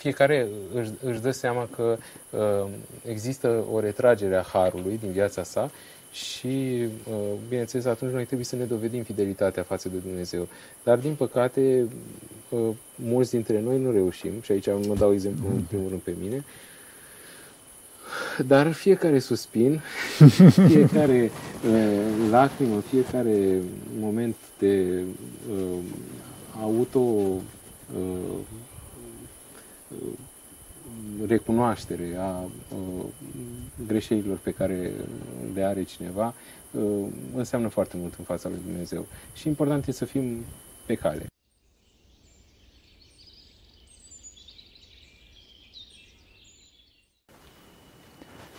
fiecare își, își dă seama că uh, există o retragere a harului din viața sa și, uh, bineînțeles, atunci noi trebuie să ne dovedim fidelitatea față de Dumnezeu. Dar, din păcate, uh, mulți dintre noi nu reușim, și aici mă dau exemplu în primul rând pe mine, dar fiecare suspin, fiecare uh, lacrimă, fiecare moment de uh, auto uh, recunoaștere a uh, greșelilor pe care le are cineva uh, înseamnă foarte mult în fața lui Dumnezeu. Și important e să fim pe cale.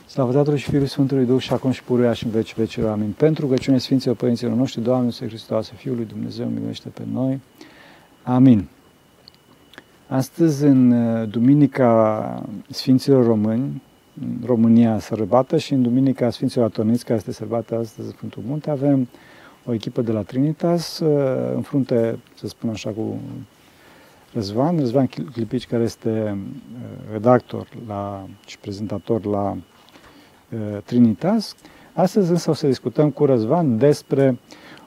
Slavă Tatălui și Fiului Sfântului Duh și acum și puruia și în veci vecilor. Amin. Pentru rugăciune Sfinților Părinților noștri, Doamne, Iisuse Hristoase, Fiul lui Dumnezeu, miluiește pe noi. Amin. Astăzi, în uh, Duminica Sfinților Români, în România sărbată și în Duminica Sfinților Atoniți, care este sărbată astăzi în Sfântul Munte, avem o echipă de la Trinitas, uh, în frunte, să spun așa, cu Răzvan, Răzvan Clipici, care este uh, redactor la, și prezentator la Trinitas. Astăzi însă o să discutăm cu Răzvan despre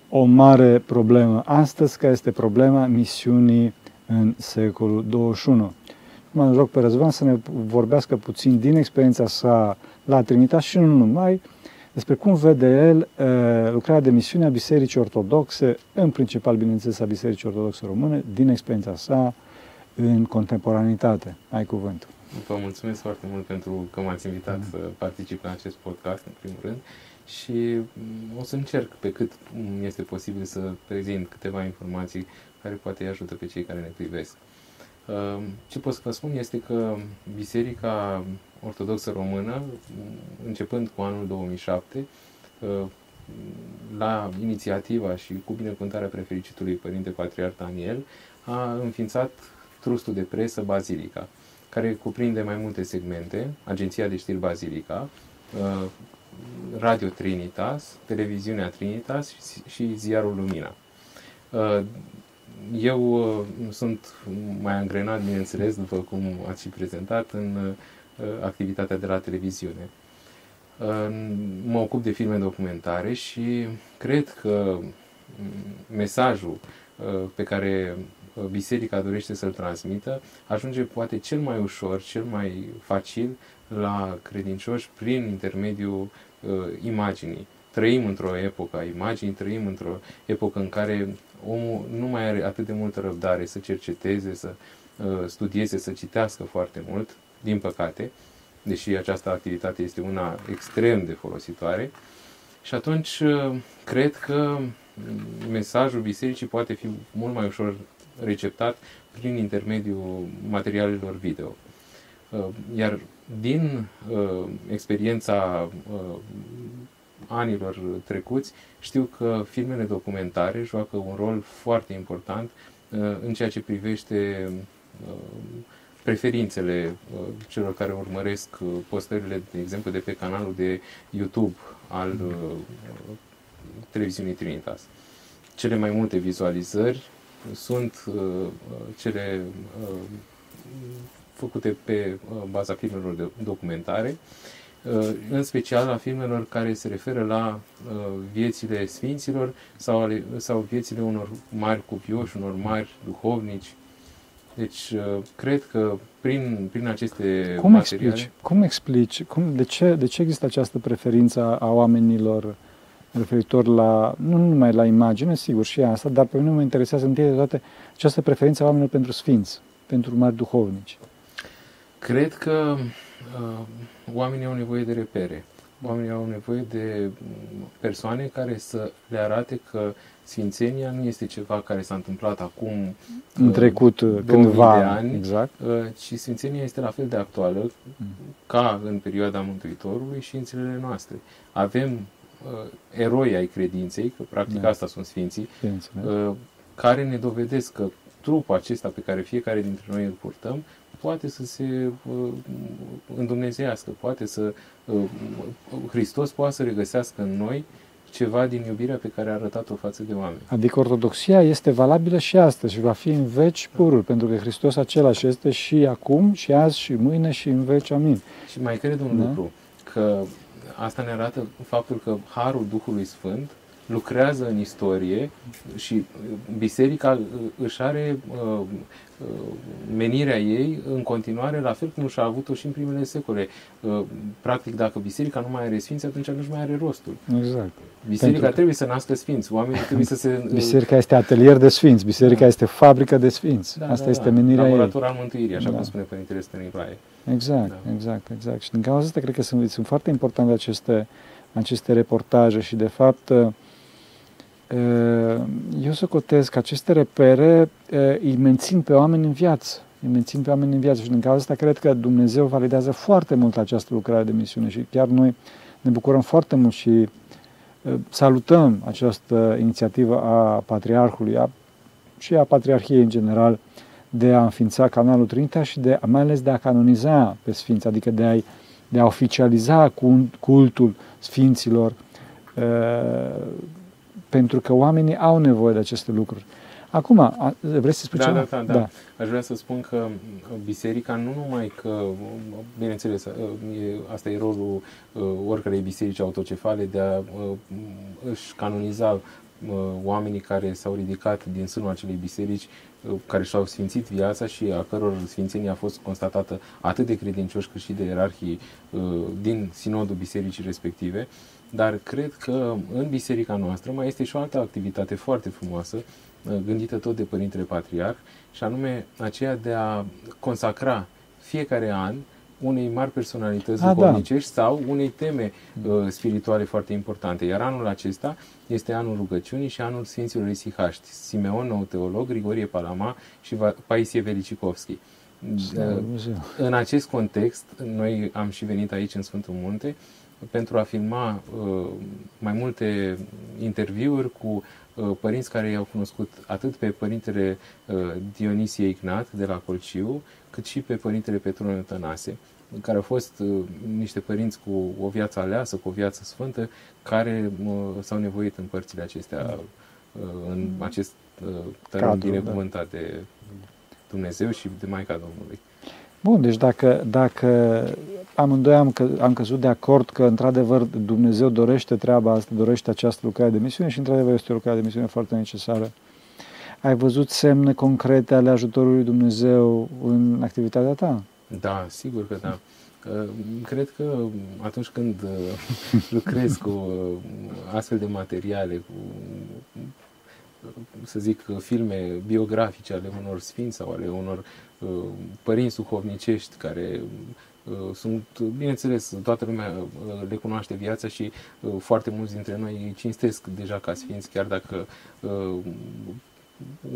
o mare problemă astăzi, care este problema misiunii în secolul 21. Mă rog pe Răzvan să ne vorbească puțin din experiența sa la Trinitas și nu numai, despre cum vede el lucrarea de misiune a Bisericii Ortodoxe, în principal, bineînțeles, a Bisericii Ortodoxe Române, din experiența sa în contemporanitate. Ai cuvântul. Vă mulțumesc foarte mult pentru că m-ați invitat mm. să particip la acest podcast, în primul rând, și o să încerc pe cât este posibil să prezint câteva informații care poate îi ajută pe cei care ne privesc. Ehm, ce pot să vă spun este că Biserica Ortodoxă Română, începând cu anul 2007, ehm, la inițiativa și cu binecuvântarea prefericitului Părinte Patriarh Daniel, a înființat trustul de presă Bazilica, care cuprinde mai multe segmente, Agenția de Știri Bazilica, ehm, Radio Trinitas, Televiziunea Trinitas și Ziarul Lumina eu uh, sunt mai angrenat, bineînțeles, după cum ați și prezentat, în uh, activitatea de la televiziune. Mă ocup de filme documentare și cred că mm, mesajul uh, pe care biserica dorește să-l transmită ajunge poate cel mai ușor, cel mai facil la credincioși prin intermediul imaginii. Trăim într-o epocă a imaginii, trăim într-o epocă în care omul nu mai are atât de multă răbdare să cerceteze, să uh, studieze, să citească foarte mult, din păcate, deși această activitate este una extrem de folositoare. Și atunci uh, cred că mesajul bisericii poate fi mult mai ușor receptat prin intermediul materialelor video. Uh, iar din uh, experiența uh, anilor trecuți, știu că filmele documentare joacă un rol foarte important uh, în ceea ce privește uh, preferințele uh, celor care urmăresc postările, de exemplu, de pe canalul de YouTube al televiziunii Trinitas. Cele mai multe vizualizări sunt cele făcute pe baza filmelor de documentare în special a filmelor care se referă la uh, viețile sfinților sau, ale, sau viețile unor mari cupioși, unor mari duhovnici. Deci, uh, cred că prin, prin aceste cum materiale... Explici, cum explici? Cum, de, ce, de ce există această preferință a oamenilor referitor la, nu numai la imagine, sigur, și asta, dar pe mine mă interesează întâi de toate această preferință a oamenilor pentru sfinți, pentru mari duhovnici. Cred că uh, oamenii au nevoie de repere. Oamenii au nevoie de persoane care să le arate că Sfințenia nu este ceva care s-a întâmplat acum în trecut cândva de ani, exact. Uh, ci Sfințenia este la fel de actuală mm. ca în perioada Mântuitorului și în zilele noastre. Avem uh, eroi ai credinței, că practic da. asta sunt Sfinții, uh, care ne dovedesc că trupul acesta pe care fiecare dintre noi îl purtăm poate să se uh, îndumnezească, poate să uh, Hristos poate să regăsească în noi ceva din iubirea pe care a arătat-o față de oameni. Adică ortodoxia este valabilă și astăzi și va fi în veci purul, pentru că Hristos același este și acum, și azi, și mâine, și în veci. Amin. Și mai cred un da? lucru, că asta ne arată faptul că Harul Duhului Sfânt lucrează în istorie și biserica își are uh, uh, menirea ei în continuare, la fel cum și-a avut-o și în primele secole. Uh, practic, dacă biserica nu mai are sfinți, atunci nu-și mai are rostul. Exact. Biserica Pentru... trebuie să nască sfinți, oamenii trebuie să se... Biserica este atelier de sfinți, biserica da. este fabrică de sfinți. Da, Asta da, este da. menirea Laborator ei. al mântuirii, așa da. cum spune Părintele Stăniloae. Exact, da. exact, exact. Și din cauza asta cred că sunt, sunt foarte importante aceste, aceste reportaje și de fapt eu să cotez că aceste repere îi mențin pe oameni în viață. Îi mențin pe oameni în viață și din cauza asta cred că Dumnezeu validează foarte mult această lucrare de misiune și chiar noi ne bucurăm foarte mult și salutăm această inițiativă a Patriarhului a, și a Patriarhiei în general de a înființa canalul Trinita și de, mai ales de a canoniza pe Sfinți, adică de a, de a oficializa cultul Sfinților pentru că oamenii au nevoie de aceste lucruri. Acum, vrei să spui da, ceva? Da, da, da, da. Aș vrea să spun că biserica nu numai că, bineînțeles, asta e rolul oricărei biserici autocefale de a își canoniza oamenii care s-au ridicat din sânul acelei biserici, care și-au sfințit viața și a căror sfințenie a fost constatată atât de credincioși cât și de ierarhii din sinodul bisericii respective. Dar cred că în biserica noastră mai este și o altă activitate foarte frumoasă, uh, gândită tot de Părintele Patriarh, și anume aceea de a consacra fiecare an unei mari personalități a, da. duhovnicești da. sau unei teme uh, spirituale foarte importante. Iar anul acesta este anul rugăciunii și anul Sfinților Isihaști, Simeon, nou teolog, Grigorie Palama și Paisie Velicikovski. Uh, în acest context, noi am și venit aici în Sfântul Munte pentru a filma uh, mai multe interviuri cu uh, părinți care i-au cunoscut atât pe părintele uh, Dionisie Ignat de la Colciu, cât și pe părintele Petronio Tănase, care au fost uh, niște părinți cu o viață aleasă, cu o viață sfântă, care uh, s-au nevoit în părțile acestea, uh, în acest uh, teren binecuvântat da. de Dumnezeu și de Maica Domnului. Bun, deci dacă, dacă amândoi am, că, am căzut de acord că, într-adevăr, Dumnezeu dorește treaba asta, dorește această lucrare de misiune și, într-adevăr, este o lucrare de misiune foarte necesară. Ai văzut semne concrete ale ajutorului Dumnezeu în activitatea ta? Da, sigur că da. Cred că atunci când uh, lucrez cu uh, astfel de materiale, cu să zic, filme biografice ale unor sfinți sau ale unor uh, părinți duhovnicești care uh, sunt, bineînțeles, toată lumea uh, le cunoaște viața și foarte mulți dintre noi îi cinstesc deja ca sfinți, chiar dacă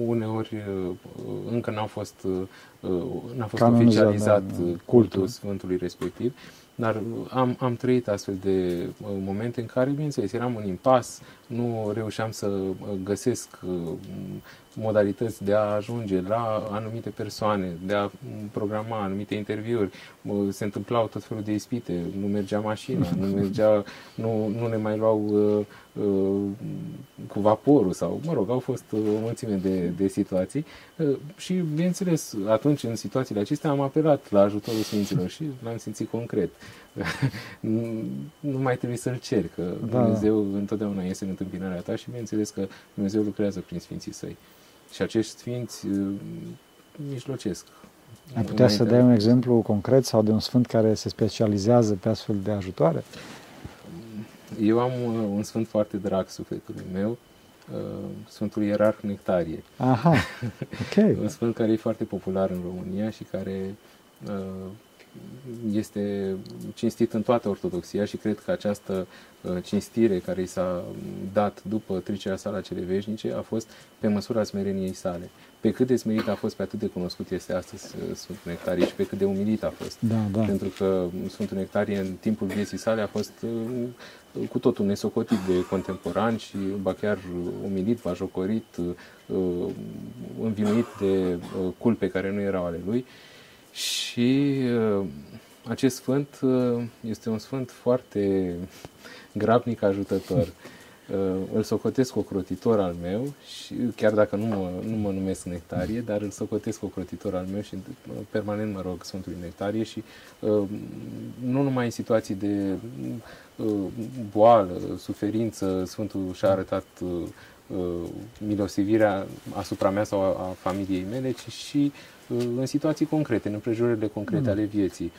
uneori încă n-a fost, n-a fost oficializat da, cultul, cultul Sfântului respectiv. Dar am, am trăit astfel de uh, momente în care, bineînțeles, eram în impas, nu reușeam să uh, găsesc uh, modalități de a ajunge la anumite persoane, de a programa anumite interviuri. Se întâmplau tot felul de ispite, nu mergea mașina, nu, mergea, nu, nu ne mai luau uh, uh, cu vaporul sau, mă rog, au fost o mulțime de, de situații uh, și, bineînțeles, atunci, în situațiile acestea, am apelat la ajutorul Sfinților și l-am simțit concret. nu mai trebuie să-L cer, că da. Dumnezeu întotdeauna este în întâmpinarea ta și, bineînțeles, că Dumnezeu lucrează prin Sfinții Săi. Și acești sfinți uh, mijlocesc. Ai putea să dai un exemplu concret sau de un sfânt care se specializează pe astfel de ajutoare? Eu am uh, un sfânt foarte drag sufletului meu, uh, Sfântul Ierarh Nectarie. Aha, ok. un sfânt care e foarte popular în România și care este cinstit în toată ortodoxia și cred că această uh, cinstire care i s-a dat după trecerea sa la cele veșnice a fost pe măsura smereniei sale. Pe cât de smerit a fost, pe atât de cunoscut este astăzi uh, Sfântul Nectarie și pe cât de umilit a fost. Da, da. Pentru că Sfântul Nectarie în timpul vieții sale a fost uh, cu totul nesocotit de contemporan și ba chiar umilit, vajocorit, învinuit de culpe care nu erau ale lui și uh, acest sfânt uh, este un sfânt foarte grabnic ajutător. îl socotesc ocrotitor al meu și chiar dacă nu mă, nu mă numesc Nectarie, dar îl socotesc ocrotitor al meu și permanent mă rog Sfântului Nectarie și nu numai în situații de boală, suferință, Sfântul și-a arătat milosivirea asupra mea sau a familiei mele, ci și în situații concrete, în împrejurările concrete mm. ale vieții.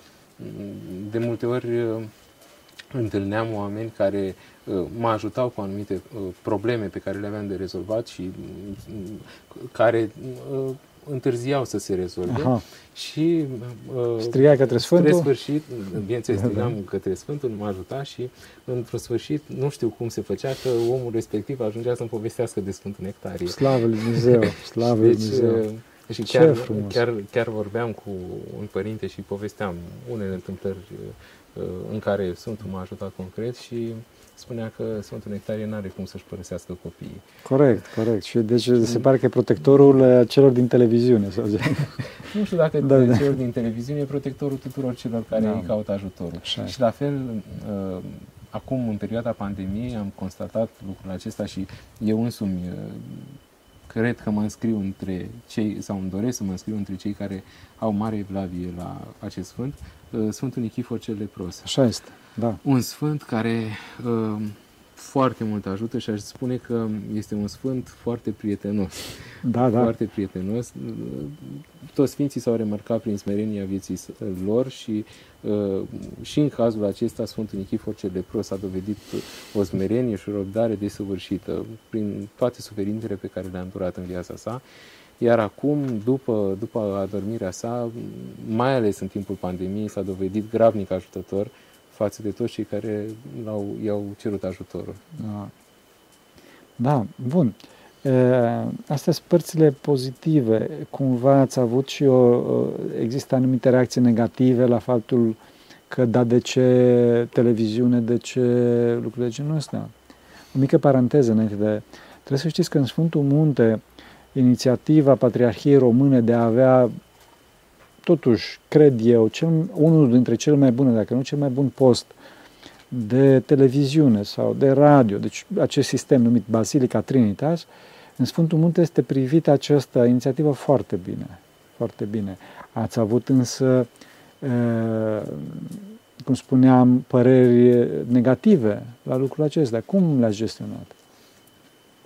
De multe ori întâlneam oameni care uh, mă ajutau cu anumite uh, probleme pe care le aveam de rezolvat și mm, care uh, întârziau să se rezolve Aha. și strigai către Sfântul? Spre sfârșit, bineînțeles, strigam da. către Sfântul, mă ajuta și într-un sfârșit, nu știu cum se făcea, că omul respectiv ajungea să-mi povestească de Sfântul Nectarie. Slavă Lui Dumnezeu, slavă Lui deci, Dumnezeu. Și chiar, chiar, chiar vorbeam cu un părinte și povesteam unele întâmplări Uh, în care Sfântul m-a ajutat concret și spunea că Sfântul Nectarie nu are cum să-și părăsească copiii. Corect, corect. Și deci se pare că e protectorul uh, celor din televiziune. Sau nu știu dacă da, da. celor din televiziune e protectorul tuturor celor care da. îi caută ajutorul. Așa. Și la fel, uh, acum, în perioada pandemiei, am constatat lucrul acesta și eu însumi cred că mă înscriu între cei, sau îmi doresc să mă înscriu între cei care au mare evlavie la acest sfânt, uh, Sfântul Nichifor cel Lepros. Așa este, da. Un sfânt care uh, foarte mult ajută și aș spune că este un sfânt foarte prietenos. Da, da. Foarte prietenos. Toți sfinții s-au remarcat prin smerenia vieții lor și uh, și în cazul acesta Sfântul Nichifor cel Lepros a dovedit o smerenie și o răbdare desăvârșită prin toate suferințele pe care le-a îndurat în viața sa. Iar acum, după, după adormirea sa, mai ales în timpul pandemiei, s-a dovedit gravnic ajutător față de toți cei care l-au, i-au cerut ajutorul. Da, da bun. Astea sunt părțile pozitive. Cumva ați avut și o, există anumite reacții negative la faptul că da, de ce televiziune, de ce lucruri de genul ăsta. O mică paranteză înainte de... Trebuie să știți că în Sfântul Munte, inițiativa Patriarhiei Române de a avea totuși, cred eu, cel, unul dintre cele mai bune, dacă nu cel mai bun post de televiziune sau de radio, deci acest sistem numit Basilica Trinitas, în Sfântul Munte este privită această inițiativă foarte bine, foarte bine. Ați avut însă, cum spuneam, păreri negative la lucrul acesta. Cum le-ați gestionat?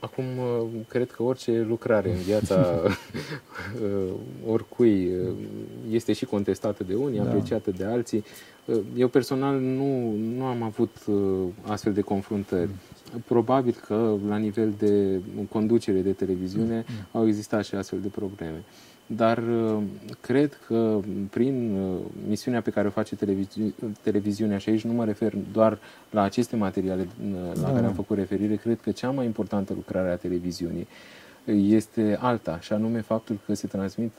Acum, uh, cred că orice lucrare în viața uh, oricui uh, este și contestată de unii, da. apreciată de alții. Eu personal nu, nu am avut astfel de confruntări. Probabil că la nivel de conducere de televiziune mm. au existat și astfel de probleme dar uh, cred că prin uh, misiunea pe care o face televizi- televiziunea, și aici nu mă refer doar la aceste materiale uh, la da. care am făcut referire, cred că cea mai importantă lucrare a televiziunii este alta, și anume faptul că se transmit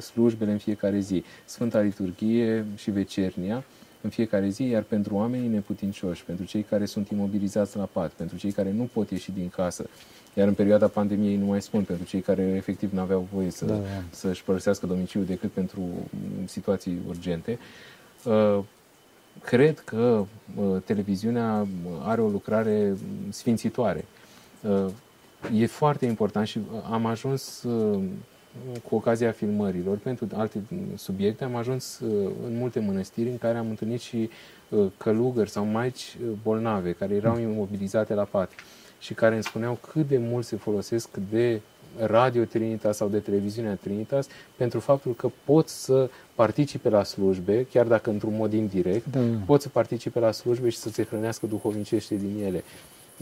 slujbele în fiecare zi, Sfânta Liturghie și Vecernia, în fiecare zi, iar pentru oamenii neputincioși, pentru cei care sunt imobilizați la pat, pentru cei care nu pot ieși din casă, iar în perioada pandemiei, nu mai spun, pentru cei care efectiv nu aveau voie să, da, da. să-și părăsească domiciliul decât pentru situații urgente, uh, cred că uh, televiziunea are o lucrare sfințitoare. Uh, e foarte important și am ajuns cu ocazia filmărilor, pentru alte subiecte, am ajuns în multe mănăstiri în care am întâlnit și călugări sau maici bolnave care erau imobilizate la pat și care îmi spuneau cât de mult se folosesc de Radio Trinitas sau de televiziunea Trinitas pentru faptul că pot să participe la slujbe, chiar dacă într-un mod indirect, da. pot să participe la slujbe și să se hrănească duhovnicește din ele.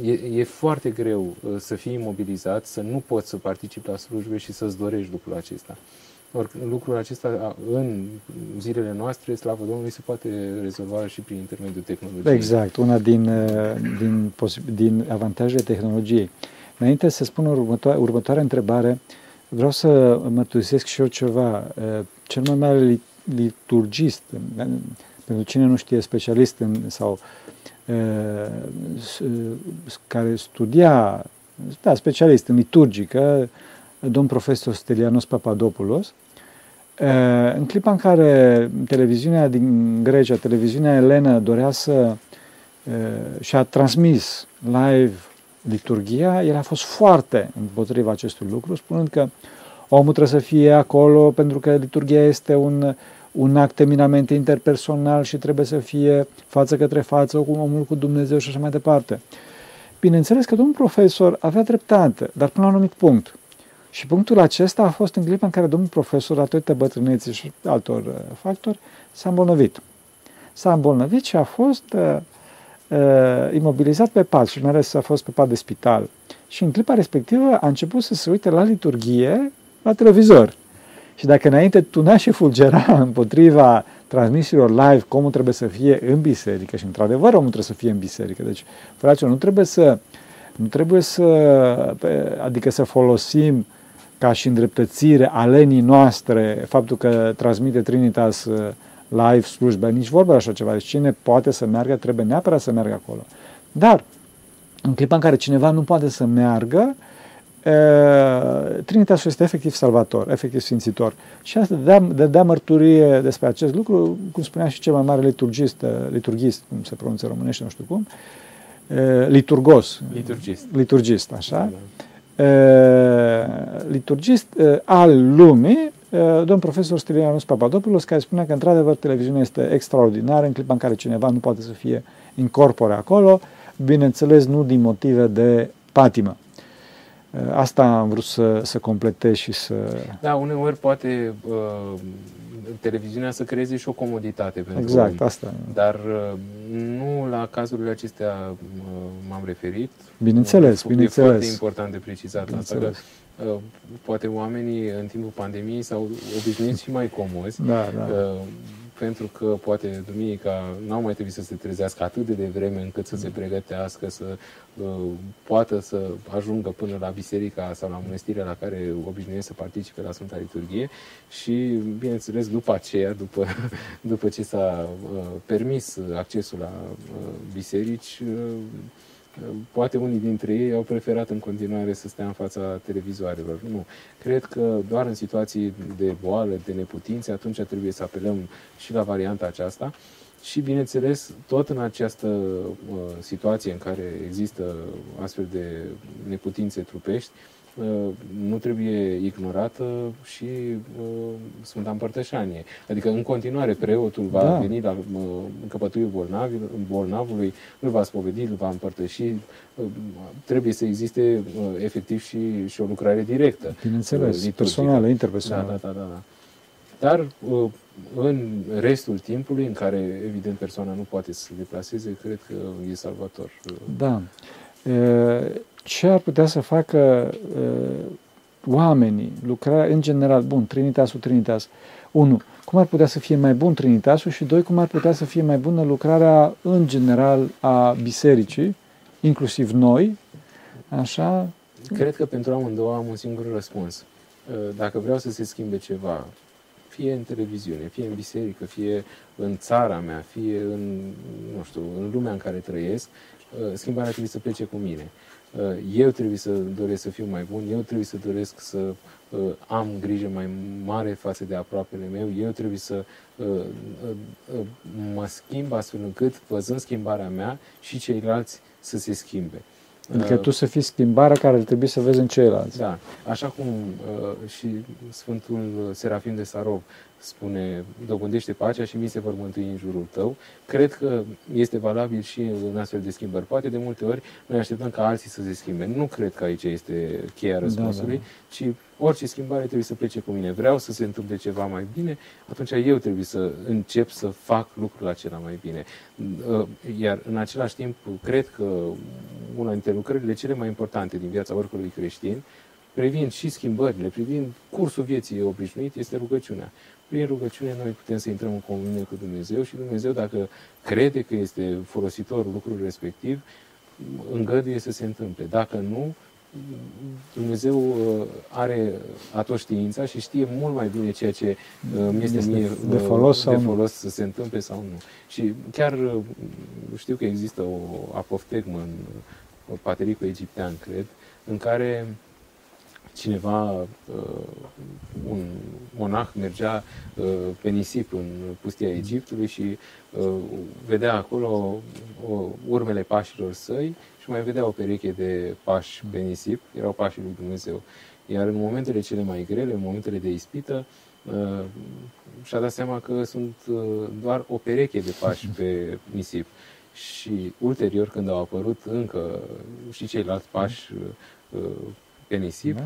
E, e foarte greu uh, să fii imobilizat, să nu poți să participi la slujbe și să-ți dorești lucrul acesta. Or, lucrul acesta în zilele noastre, slavă Domnului, se poate rezolva și prin intermediul tehnologiei. Exact, una din, uh, din, din avantajele tehnologiei. Înainte să spun următoare, următoarea întrebare, vreau să mărturisesc și eu ceva. Uh, cel mai mare liturgist, pentru cine nu știe, specialist în, sau uh, care studia, da, specialist în liturgică, domn profesor Stelianos Papadopoulos, în clipa în care televiziunea din Grecia, televiziunea Elena, dorea să și-a transmis live liturgia, el a fost foarte împotriva acestui lucru, spunând că omul trebuie să fie acolo pentru că liturgia este un, un act eminamente interpersonal și trebuie să fie față către față cu omul cu Dumnezeu și așa mai departe. Bineînțeles că domnul profesor avea dreptate, dar până la un anumit punct. Și punctul acesta a fost în clipa în care domnul profesor, datorită bătrâneții și altor uh, factori, s-a îmbolnăvit. S-a îmbolnăvit și a fost uh, uh, imobilizat pe pat și mai ales a fost pe pat de spital. Și în clipa respectivă a început să se uite la liturghie la televizor. Și dacă înainte tuna și fulgera împotriva transmisiilor live, cum trebuie să fie în biserică și într-adevăr omul trebuie să fie în biserică. Deci, fraților, nu trebuie să nu trebuie să, adică să folosim ca și îndreptățire alenii noastre faptul că transmite Trinitas uh, live slujbe, nici vorba de așa ceva. Deci cine poate să meargă, trebuie neapărat să meargă acolo. Dar, în clipa în care cineva nu poate să meargă, Trinitas este efectiv salvator, efectiv sfințitor. Și asta dădea, dădea mărturie despre acest lucru, cum spunea și cel mai mare liturgist, liturgist, cum se pronunță românește, nu știu cum, liturgos. Liturgist. Liturgist, așa. Da. Liturgist al lumii, domn profesor Stilianus Papadopoulos, care spunea că, într-adevăr, televiziunea este extraordinară în clipa în care cineva nu poate să fie incorpore acolo, bineînțeles, nu din motive de patimă. Asta am vrut să, să completez și să... Da, uneori poate uh, televiziunea să creeze și o comoditate pentru Exact, om, asta. Dar uh, nu la cazurile acestea uh, m-am referit. Bineînțeles, e, bineînțeles. E foarte important de precizat asta, că uh, poate oamenii în timpul pandemiei s-au obișnuit și mai comozi. Da, da. Uh, pentru că poate duminica n-au mai trebuit să se trezească atât de devreme încât să se pregătească, să uh, poată să ajungă până la biserica sau la mănăstirea la care obișnuiesc să participe la Sfânta Liturghie. Și, bineînțeles, după aceea, după, după ce s-a uh, permis accesul la uh, biserici, uh, poate unii dintre ei au preferat în continuare să stea în fața televizoarelor. Nu. Cred că doar în situații de boală, de neputințe, atunci trebuie să apelăm și la varianta aceasta. Și, bineînțeles, tot în această uh, situație în care există astfel de neputințe trupești, Uh, nu trebuie ignorată și uh, Sfânta Împărtășanie. Adică, în continuare, preotul va da. veni la uh, încăpătuiul bolnavului, îl va spovedi, îl va împărtăși. Trebuie să existe efectiv și, și o lucrare directă. Bineînțeles, liturgică. personală, interpersonală. Da, da, da, da. Dar în restul timpului, în care, evident, persoana nu poate să se deplaseze, cred că e salvator. Da ce ar putea să facă uh, oamenii, lucrarea în general, bun, Trinitasul, Trinitas, unu, cum ar putea să fie mai bun Trinitasul și doi, cum ar putea să fie mai bună lucrarea în general a bisericii, inclusiv noi, așa? Cred că pentru amândouă am un singur răspuns. Uh, dacă vreau să se schimbe ceva, fie în televiziune, fie în biserică, fie în țara mea, fie în, nu știu, în lumea în care trăiesc, uh, schimbarea trebuie să plece cu mine. Uh, eu trebuie să doresc să fiu mai bun, eu trebuie să doresc să uh, am grijă mai mare față de aproapele meu, eu trebuie să uh, mă schimb astfel încât, văzând schimbarea mea, și ceilalți să se schimbe. Adică tu să fii schimbarea care ar trebui să vezi în ceilalți. Da, așa cum uh, și Sfântul Serafim de Sarov spune, dobândește pacea și mi se vor mântui în jurul tău. Cred că este valabil și în astfel de schimbări. Poate de multe ori noi așteptăm ca alții să se schimbe. Nu cred că aici este cheia răspunsului, da, da. ci orice schimbare trebuie să plece cu mine. Vreau să se întâmple ceva mai bine, atunci eu trebuie să încep să fac lucrul acela mai bine. Uh, iar în același timp, cred că una dintre lucrările cele mai importante din viața oricărui creștin, privind și schimbările, privind cursul vieții obișnuit, este rugăciunea prin rugăciune noi putem să intrăm în comunie cu Dumnezeu și Dumnezeu, dacă crede că este folositor lucrul respectiv, îngăduie să se întâmple. Dacă nu, Dumnezeu uh, are atot știința și știe mult mai bine ceea ce uh, mi este, mie de uh, folos, de folos să se întâmple sau nu. Și chiar știu că există o apoftegmă în patericul egiptean, cred, în care cineva, un monah mergea pe nisip în pustia Egiptului și vedea acolo urmele pașilor săi și mai vedea o pereche de pași pe nisip, erau pașii lui Dumnezeu. Iar în momentele cele mai grele, în momentele de ispită, uh, și-a dat seama că sunt uh, doar o pereche de pași pe nisip. Și ulterior, când au apărut încă și ceilalți pași uh, pe nisip, da.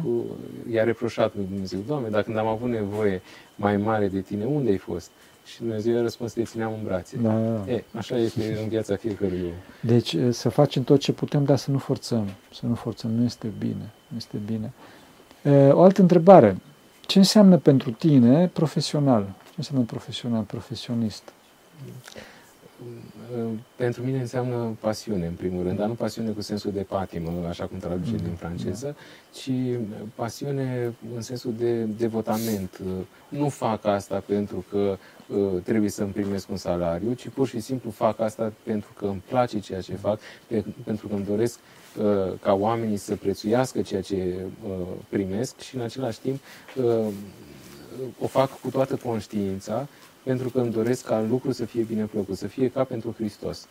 i-a reproșat lui Dumnezeu, Doamne, dacă când am avut nevoie mai mare de tine, unde ai fost? Și Dumnezeu i-a răspuns, te țineam în brațe. Da, da, da. E, așa este în viața fiecărui om. Deci să facem tot ce putem, dar să nu forțăm. Să nu forțăm, nu este bine. Nu este bine. O altă întrebare. Ce înseamnă pentru tine profesional? Ce înseamnă profesional, profesionist? Pentru mine înseamnă pasiune, în primul rând, dar nu pasiune cu sensul de patimă, așa cum traduce din franceză, ci pasiune în sensul de devotament. Nu fac asta pentru că trebuie să-mi primesc un salariu, ci pur și simplu fac asta pentru că îmi place ceea ce fac, pentru că îmi doresc Uh, ca oamenii să prețuiască ceea ce uh, primesc și în același timp uh, o fac cu toată conștiința pentru că îmi doresc ca lucrul să fie bine plăcut, să fie ca pentru Hristos.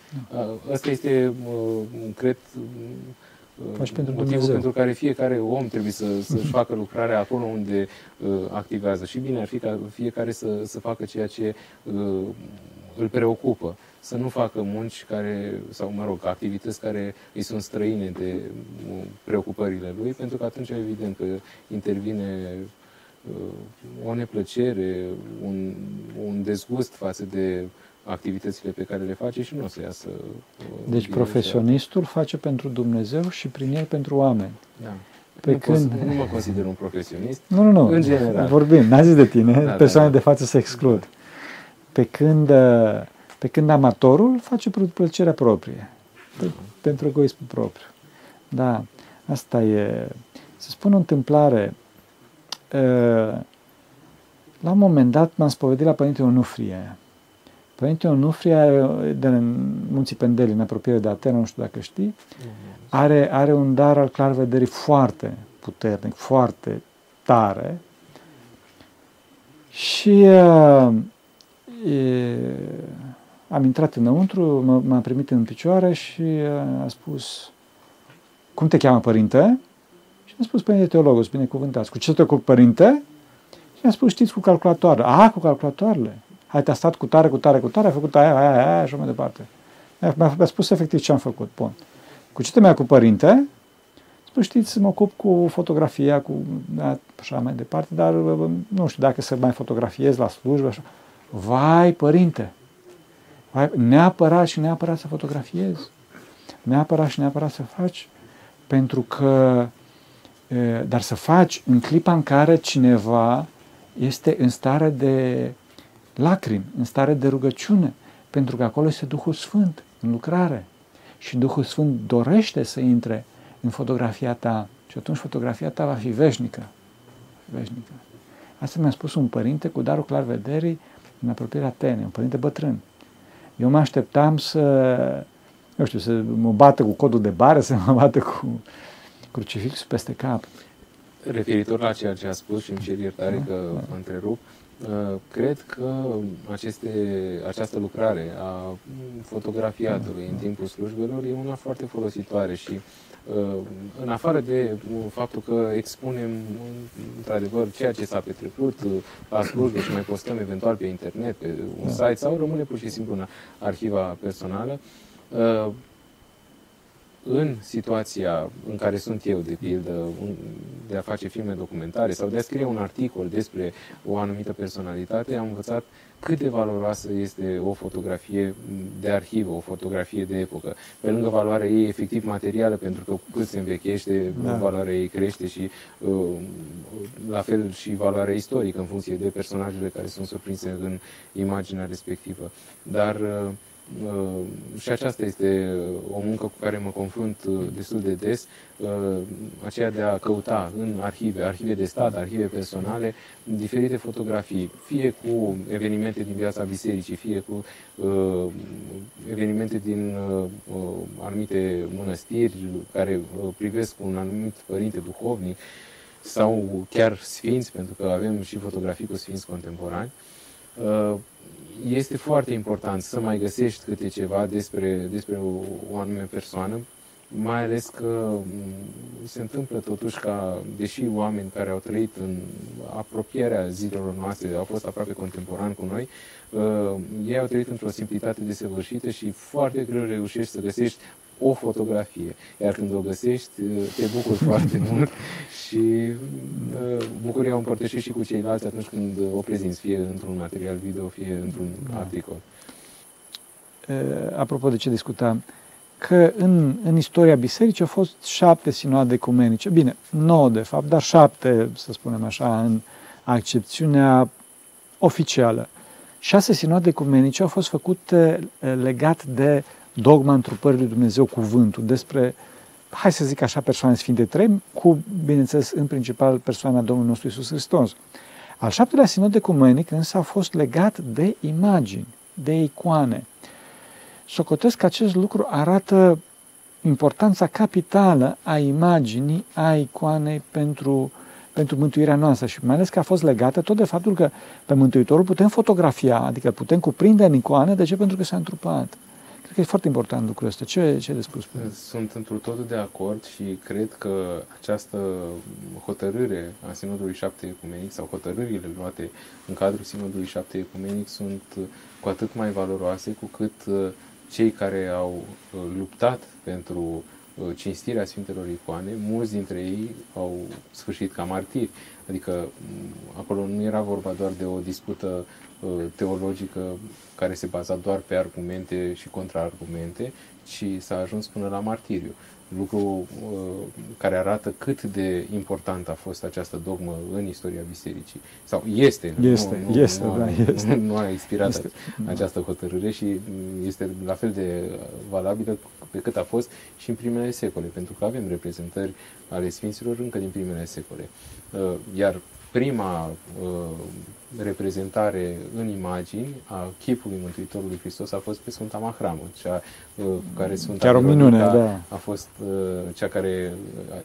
Asta este, cred, Faci pentru motivul Dumnezeu. pentru care fiecare om trebuie să, să-și facă lucrarea acolo unde uh, activează. Și bine ar fi ca fiecare să, să facă ceea ce uh, îl preocupă să nu facă munci care, sau mă rog, activități care îi sunt străine de uh, preocupările lui, pentru că atunci evident că intervine uh, o neplăcere, un, un dezgust față de activitățile pe care le face și nu o să iasă. Uh, deci profesionistul face pentru Dumnezeu și prin el pentru oameni. Da. Pe nu, când... nu mă consider un profesionist. Nu, nu, nu. În general. Vorbim, n-a zis de tine, da, persoane da, da. de față se exclud. Pe când pe când amatorul face plăcerea proprie, pentru egoismul propriu. Da, asta e. Să spun o întâmplare. La un moment dat m-am spovedit la Părintele Onufrie. Părintele Onufrie, de Munții Pendeli, în apropiere de Atena, nu știu dacă știi, are, are un dar al clarvederii foarte puternic, foarte tare. Și uh, e, am intrat înăuntru, m-a primit în picioare și a spus, cum te cheamă părinte? Și am spus, părinte teologos, binecuvântați. Cu ce te ocupi, părinte? Și am spus, știți, cu calculatoare. A, cu calculatoarele. Hai, te-a stat cu tare, cu tare, cu tare, a făcut aia, aia, aia, așa mai departe. Mi-a, mi-a spus efectiv ce am făcut. Bun. Cu ce te mai cu părinte? Spus, știți, mă ocup cu fotografia, cu da, așa mai departe, dar nu știu dacă să mai fotografiez la slujbă. Așa. Vai, părinte, neapărat și neapărat să fotografiezi, neapărat și neapărat să faci, pentru că, dar să faci în clipa în care cineva este în stare de lacrimi, în stare de rugăciune, pentru că acolo este Duhul Sfânt în lucrare și Duhul Sfânt dorește să intre în fotografia ta și atunci fotografia ta va fi veșnică. veșnică. Asta mi-a spus un părinte cu darul clar vederii în apropierea Atene, un părinte bătrân. Eu mă așteptam să, nu știu, să mă bată cu codul de bară, să mă bată cu crucifixul peste cap. Referitor la ceea ce a spus și îmi cer iertare că mă întrerup, uh, cred că aceste, această lucrare a fotografiatului în timpul slujbelor e una foarte folositoare și Uh, în afară de uh, faptul că expunem într-adevăr ceea ce s-a petrecut uh, la slujbă și mai postăm eventual pe internet, pe un da. site sau rămâne pur și simplu în arhiva personală, în situația în care sunt eu, de pildă, de a face filme documentare sau de a scrie un articol despre o anumită personalitate, am învățat cât de valoroasă este o fotografie de arhivă, o fotografie de epocă. Pe lângă valoarea ei efectiv materială, pentru că cu cât se învechește, da. valoarea ei crește și uh, la fel și valoarea istorică în funcție de personajele care sunt surprinse în imaginea respectivă. Dar uh, Uh, și aceasta este o muncă cu care mă confrunt uh, destul de des, uh, aceea de a căuta în arhive, arhive de stat, arhive personale, diferite fotografii, fie cu evenimente din viața bisericii, fie cu evenimente din anumite mănăstiri care privesc un anumit părinte duhovnic, sau chiar sfinți, pentru că avem și fotografii cu sfinți contemporani, uh, este foarte important să mai găsești câte ceva despre, despre o, o anume persoană, mai ales că mm, se întâmplă totuși ca, deși oameni care au trăit în apropierea zilelor noastre, au fost aproape contemporani cu noi, uh, ei au trăit într-o simplitate desăvârșită și foarte greu reușești să găsești o fotografie. Iar când o găsești, te bucuri foarte mult și uh, bucuria o împărtășești și cu ceilalți atunci când o prezinți, fie într-un material video, fie într-un da. articol. Uh, apropo de ce discutam, că în, în istoria bisericii au fost șapte sinoade ecumenice, bine, nouă de fapt, dar șapte, să spunem așa, în accepțiunea oficială. Șase sinoade ecumenice au fost făcute uh, legat de dogma întrupării lui Dumnezeu, cuvântul, despre, hai să zic așa, persoane sfinte trei, cu, bineînțeles, în principal persoana Domnului nostru Isus Hristos. Al șaptelea sinod ecumenic însă a fost legat de imagini, de icoane. Socotesc că acest lucru arată importanța capitală a imaginii, a icoanei pentru, pentru mântuirea noastră și mai ales că a fost legată tot de faptul că pe Mântuitorul putem fotografia, adică putem cuprinde în icoane, de ce? Pentru că s-a întrupat. Cred că e foarte important lucrul ăsta. Ce, ce de spus? Pe Sunt într totul de acord și cred că această hotărâre a Sinodului Șapte Ecumenic sau hotărârile luate în cadrul Sinodului Șapte Ecumenic sunt cu atât mai valoroase cu cât uh, cei care au uh, luptat pentru uh, cinstirea Sfintelor Icoane, mulți dintre ei au sfârșit ca martiri. Adică mm, acolo nu era vorba doar de o dispută teologică care se baza doar pe argumente și contraargumente, ci s-a ajuns până la martiriu. Lucru uh, care arată cât de important a fost această dogmă în istoria bisericii. Sau este. Este, nu, nu, este, nu, da, a, este. Nu, nu a expirat este, această hotărâre și este la fel de valabilă pe cât a fost și în primele secole, pentru că avem reprezentări ale Sfinților încă din primele secole. Uh, iar prima uh, reprezentare în imagini a chipului Mântuitorului Hristos a fost pe Sfânta Mahramă, cea uh, care Sfânta Chiar o minune, da. a fost uh, cea care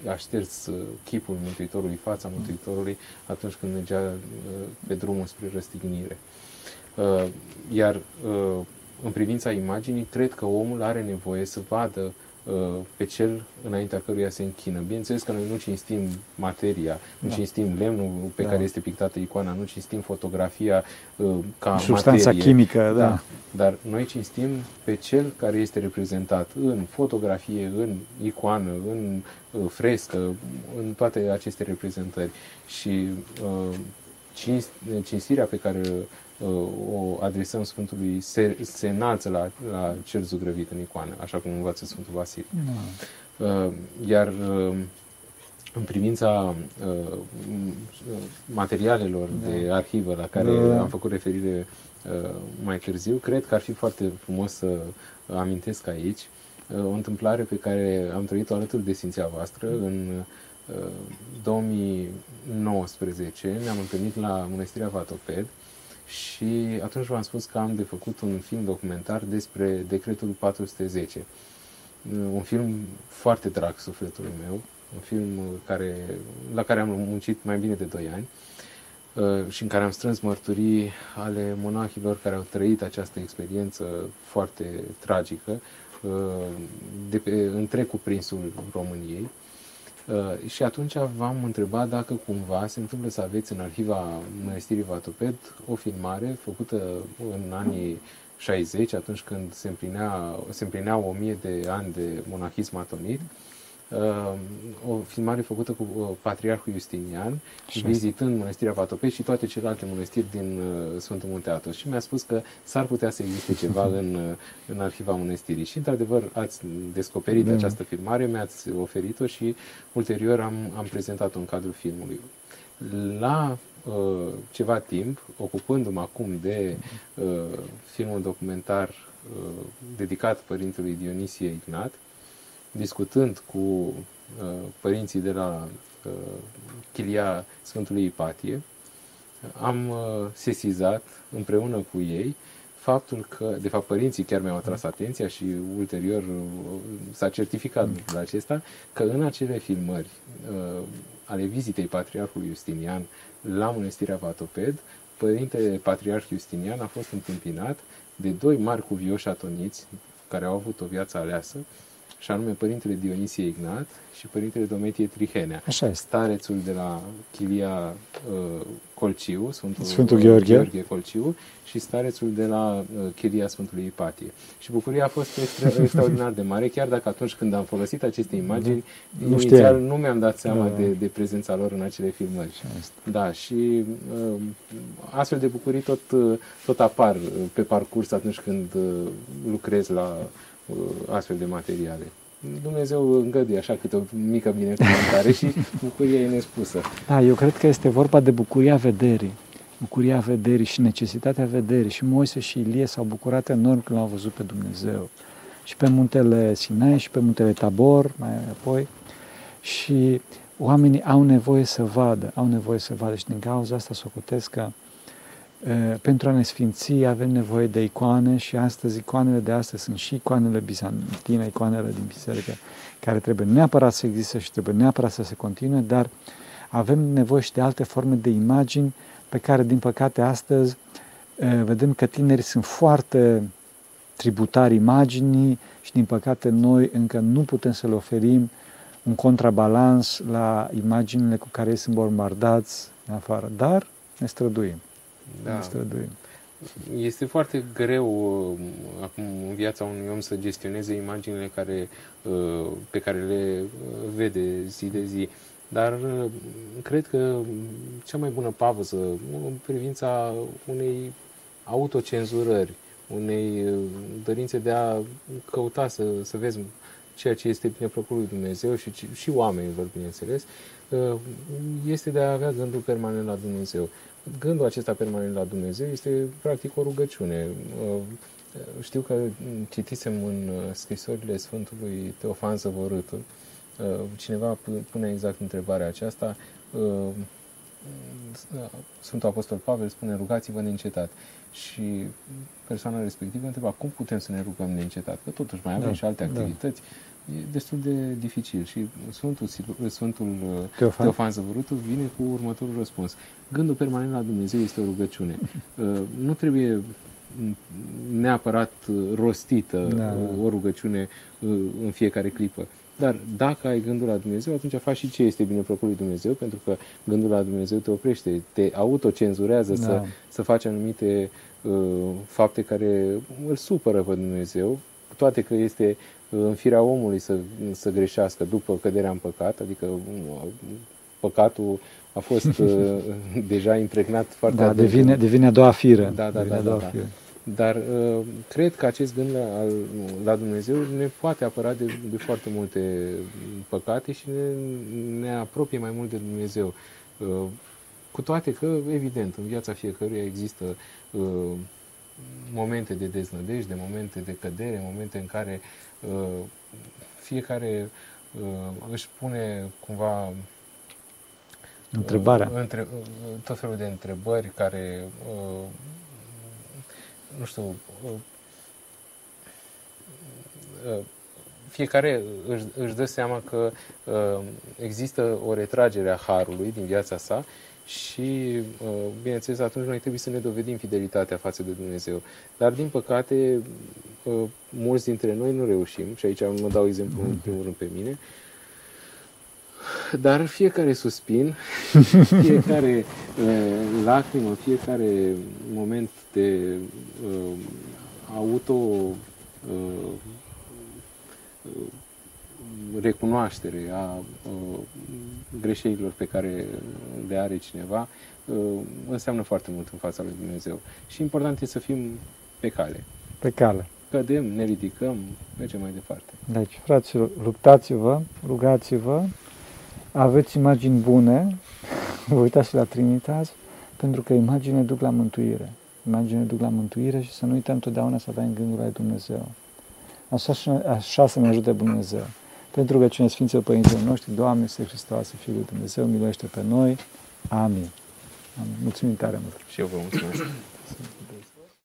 a șters uh, chipul Mântuitorului, fața Mântuitorului atunci când mergea uh, pe drumul spre răstignire. Uh, iar uh, în privința imaginii, cred că omul are nevoie să vadă Uh, pe cel înaintea căruia se închină. Bineînțeles că noi nu cinstim materia, nu da. cinstim lemnul pe da. care este pictată icoana, nu cinstim fotografia uh, ca Substanța materie. chimică, da. da. Dar noi cinstim pe cel care este reprezentat în fotografie, în icoană, în uh, frescă, în toate aceste reprezentări. Și uh, cinst, cinstirea pe care o adresăm Sfântului se, se înalță la, la cel zugrăvit în icoană, așa cum învață Sfântul Vasile. Da. Iar în privința materialelor da. de arhivă la care da. am făcut referire mai târziu, cred că ar fi foarte frumos să amintesc aici o întâmplare pe care am trăit-o alături de Sfinția voastră în 2019. Ne-am întâlnit la Mănăstirea Vatoped și atunci v-am spus că am de făcut un film documentar despre decretul 410. Un film foarte drag sufletului meu, un film care, la care am muncit mai bine de 2 ani uh, și în care am strâns mărturii ale monahilor care au trăit această experiență foarte tragică uh, de pe întreg cuprinsul României Uh, și atunci v-am întrebat dacă cumva se întâmplă să aveți în arhiva Mănăstirii Vatoped o filmare făcută în anii 60, atunci când se, împlinea, se împlineau o mie de ani de monahism atonit, uh, o filmare făcută cu uh, Patriarhul Justinian, și vizitând Mănăstirea Vatoped și toate celelalte mănăstiri din uh, Sfântul Munte Atos. Și mi-a spus că s-ar putea să existe ceva în, uh, în arhiva mănăstirii. Și, într-adevăr, ați descoperit da. această filmare, mi-ați oferit-o și ulterior am, am prezentat-o în cadrul filmului. La uh, ceva timp, ocupându-mă acum de uh, filmul documentar uh, dedicat Părintelui Dionisie Ignat, discutând cu uh, părinții de la uh, Chilia Sfântului Ipatie, am uh, sesizat împreună cu ei faptul că, de fapt, părinții chiar mi-au atras atenția și ulterior uh, s-a certificat lucrul acesta, că în acele filmări uh, ale vizitei Patriarhului Justinian la Mănăstirea Vatoped, Părintele Patriarh Justinian a fost întâmpinat de doi mari cuvioși atoniți care au avut o viață aleasă, și anume Părintele Dionisie Ignat și Părintele Dometie Trihenea. Așa este. Starețul de la Chilia uh, Colciu, Sfântul, Sfântul Gheorghe. Gheorghe Colciu și starețul de la uh, Chilia Sfântului Ipatie. Și bucuria a fost extra, extraordinar de mare, chiar dacă atunci când am folosit aceste imagini, Nu nu știam. inițial nu mi-am dat seama Da. de, de prezența lor în acele filmări. Așa este. Da, și uh, astfel de bucurii tot, uh, tot apar uh, pe parcurs atunci când uh, lucrez la uh, astfel de materiale. Dumnezeu îngăduie așa câte o mică binecuvântare și bucuria e nespusă. Da, eu cred că este vorba de bucuria vederii. Bucuria vederii și necesitatea vederii. Și Moise și Ilie s-au bucurat enorm când l-au văzut pe Dumnezeu. Și pe muntele Sinai și pe muntele Tabor, mai apoi. Și oamenii au nevoie să vadă, au nevoie să vadă. Și din cauza asta socotesc că e, pentru a ne sfinți avem nevoie de icoane și astăzi icoanele de astăzi sunt și icoanele bizantine, icoanele din biserică, care trebuie neapărat să existe și trebuie neapărat să se continue, dar avem nevoie și de alte forme de imagini pe care, din păcate, astăzi e, vedem că tinerii sunt foarte tributari imaginii și, din păcate, noi încă nu putem să le oferim un contrabalans la imaginile cu care ei sunt bombardați în afară. Dar ne străduim. Da. Ne străduim. Este foarte greu uh, acum în viața unui om să gestioneze imaginile care, uh, pe care le uh, vede zi de zi. Dar uh, cred că cea mai bună pavăză în privința unei autocenzurări, unei uh, dorințe de a căuta să, să vezi ceea ce este bine plăcut lui Dumnezeu și, și oamenilor, bineînțeles, uh, este de a avea gândul permanent la Dumnezeu. Gândul acesta permanent la Dumnezeu este practic o rugăciune. Uh, Știu că citisem în uh, scrisorile Sfântului Teofan Zăvorâtul, uh, cineva pu- pune exact întrebarea aceasta, uh, Sfântul Apostol Pavel spune rugați-vă neîncetat. Și persoana respectivă întreba cum putem să ne rugăm neîncetat, că totuși mai avem Da, și alte da. Activități. E destul de dificil și Sfântul, Silu- Sfântul uh, Teofan? Teofan Zăvărutul vine cu următorul răspuns. Gândul permanent la Dumnezeu este o rugăciune. Uh, Nu trebuie m, neapărat uh, rostită Da. uh, o rugăciune uh, în fiecare clipă. Dar dacă ai gândul la Dumnezeu, atunci faci și ce este bine plăcut lui Dumnezeu, pentru că gândul la Dumnezeu te oprește, te autocenzurează Da. să, să faci anumite uh, fapte care îl supără pe Dumnezeu, cu toate că este uh, în firea omului să, să greșească după căderea în păcat, adică uh, păcatul a fost uh, deja impregnat foarte Da, adânc devine, în- devine a doua firă. Da, da, devine da, a doua da, da. firă. Dar uh, cred că acest gând la, al- la Dumnezeu ne poate apăra de, de foarte multe păcate și ne, ne apropie mai mult de Dumnezeu. Uh, cu toate că, evident, în viața fiecăruia există uh, momente de deznădejde, momente de cădere, momente în care uh, fiecare uh, își pune cumva Întrebarea. Uh, Între, uh, tot felul de întrebări care, uh, nu știu, uh, uh, fiecare își, își dă seama că uh, există o retragere a harului din viața sa și, uh, bineînțeles, atunci noi trebuie să ne dovedim fidelitatea față de Dumnezeu. Dar, din păcate, uh, mulți dintre noi nu reușim, și aici mă dau exemplu în primul rând pe mine, dar fiecare suspin, fiecare uh, lacrimă, fiecare moment de uh, auto uh, uh, recunoaștere a uh, greșelilor pe care le are cineva uh, înseamnă foarte mult în fața lui Dumnezeu. Și important e să fim pe cale. Pe cale. Cădem, ne ridicăm, mergem mai departe. Deci, fraților, luptați-vă, rugați-vă, aveți imagini bune, vă uitați și la Trinitas, pentru că imagine duc la mântuire. Imagine duc la mântuire și să nu uităm totdeauna să avem gândul la Dumnezeu. Așa, și- așa să ne ajute Dumnezeu. Pentru că cine Sfinților Părinților noștri, Doamne, este Hristos, Fiul lui Dumnezeu, miluiește pe noi. Amin. Amin. Mulțumim tare mult. Și eu vă mulțumesc.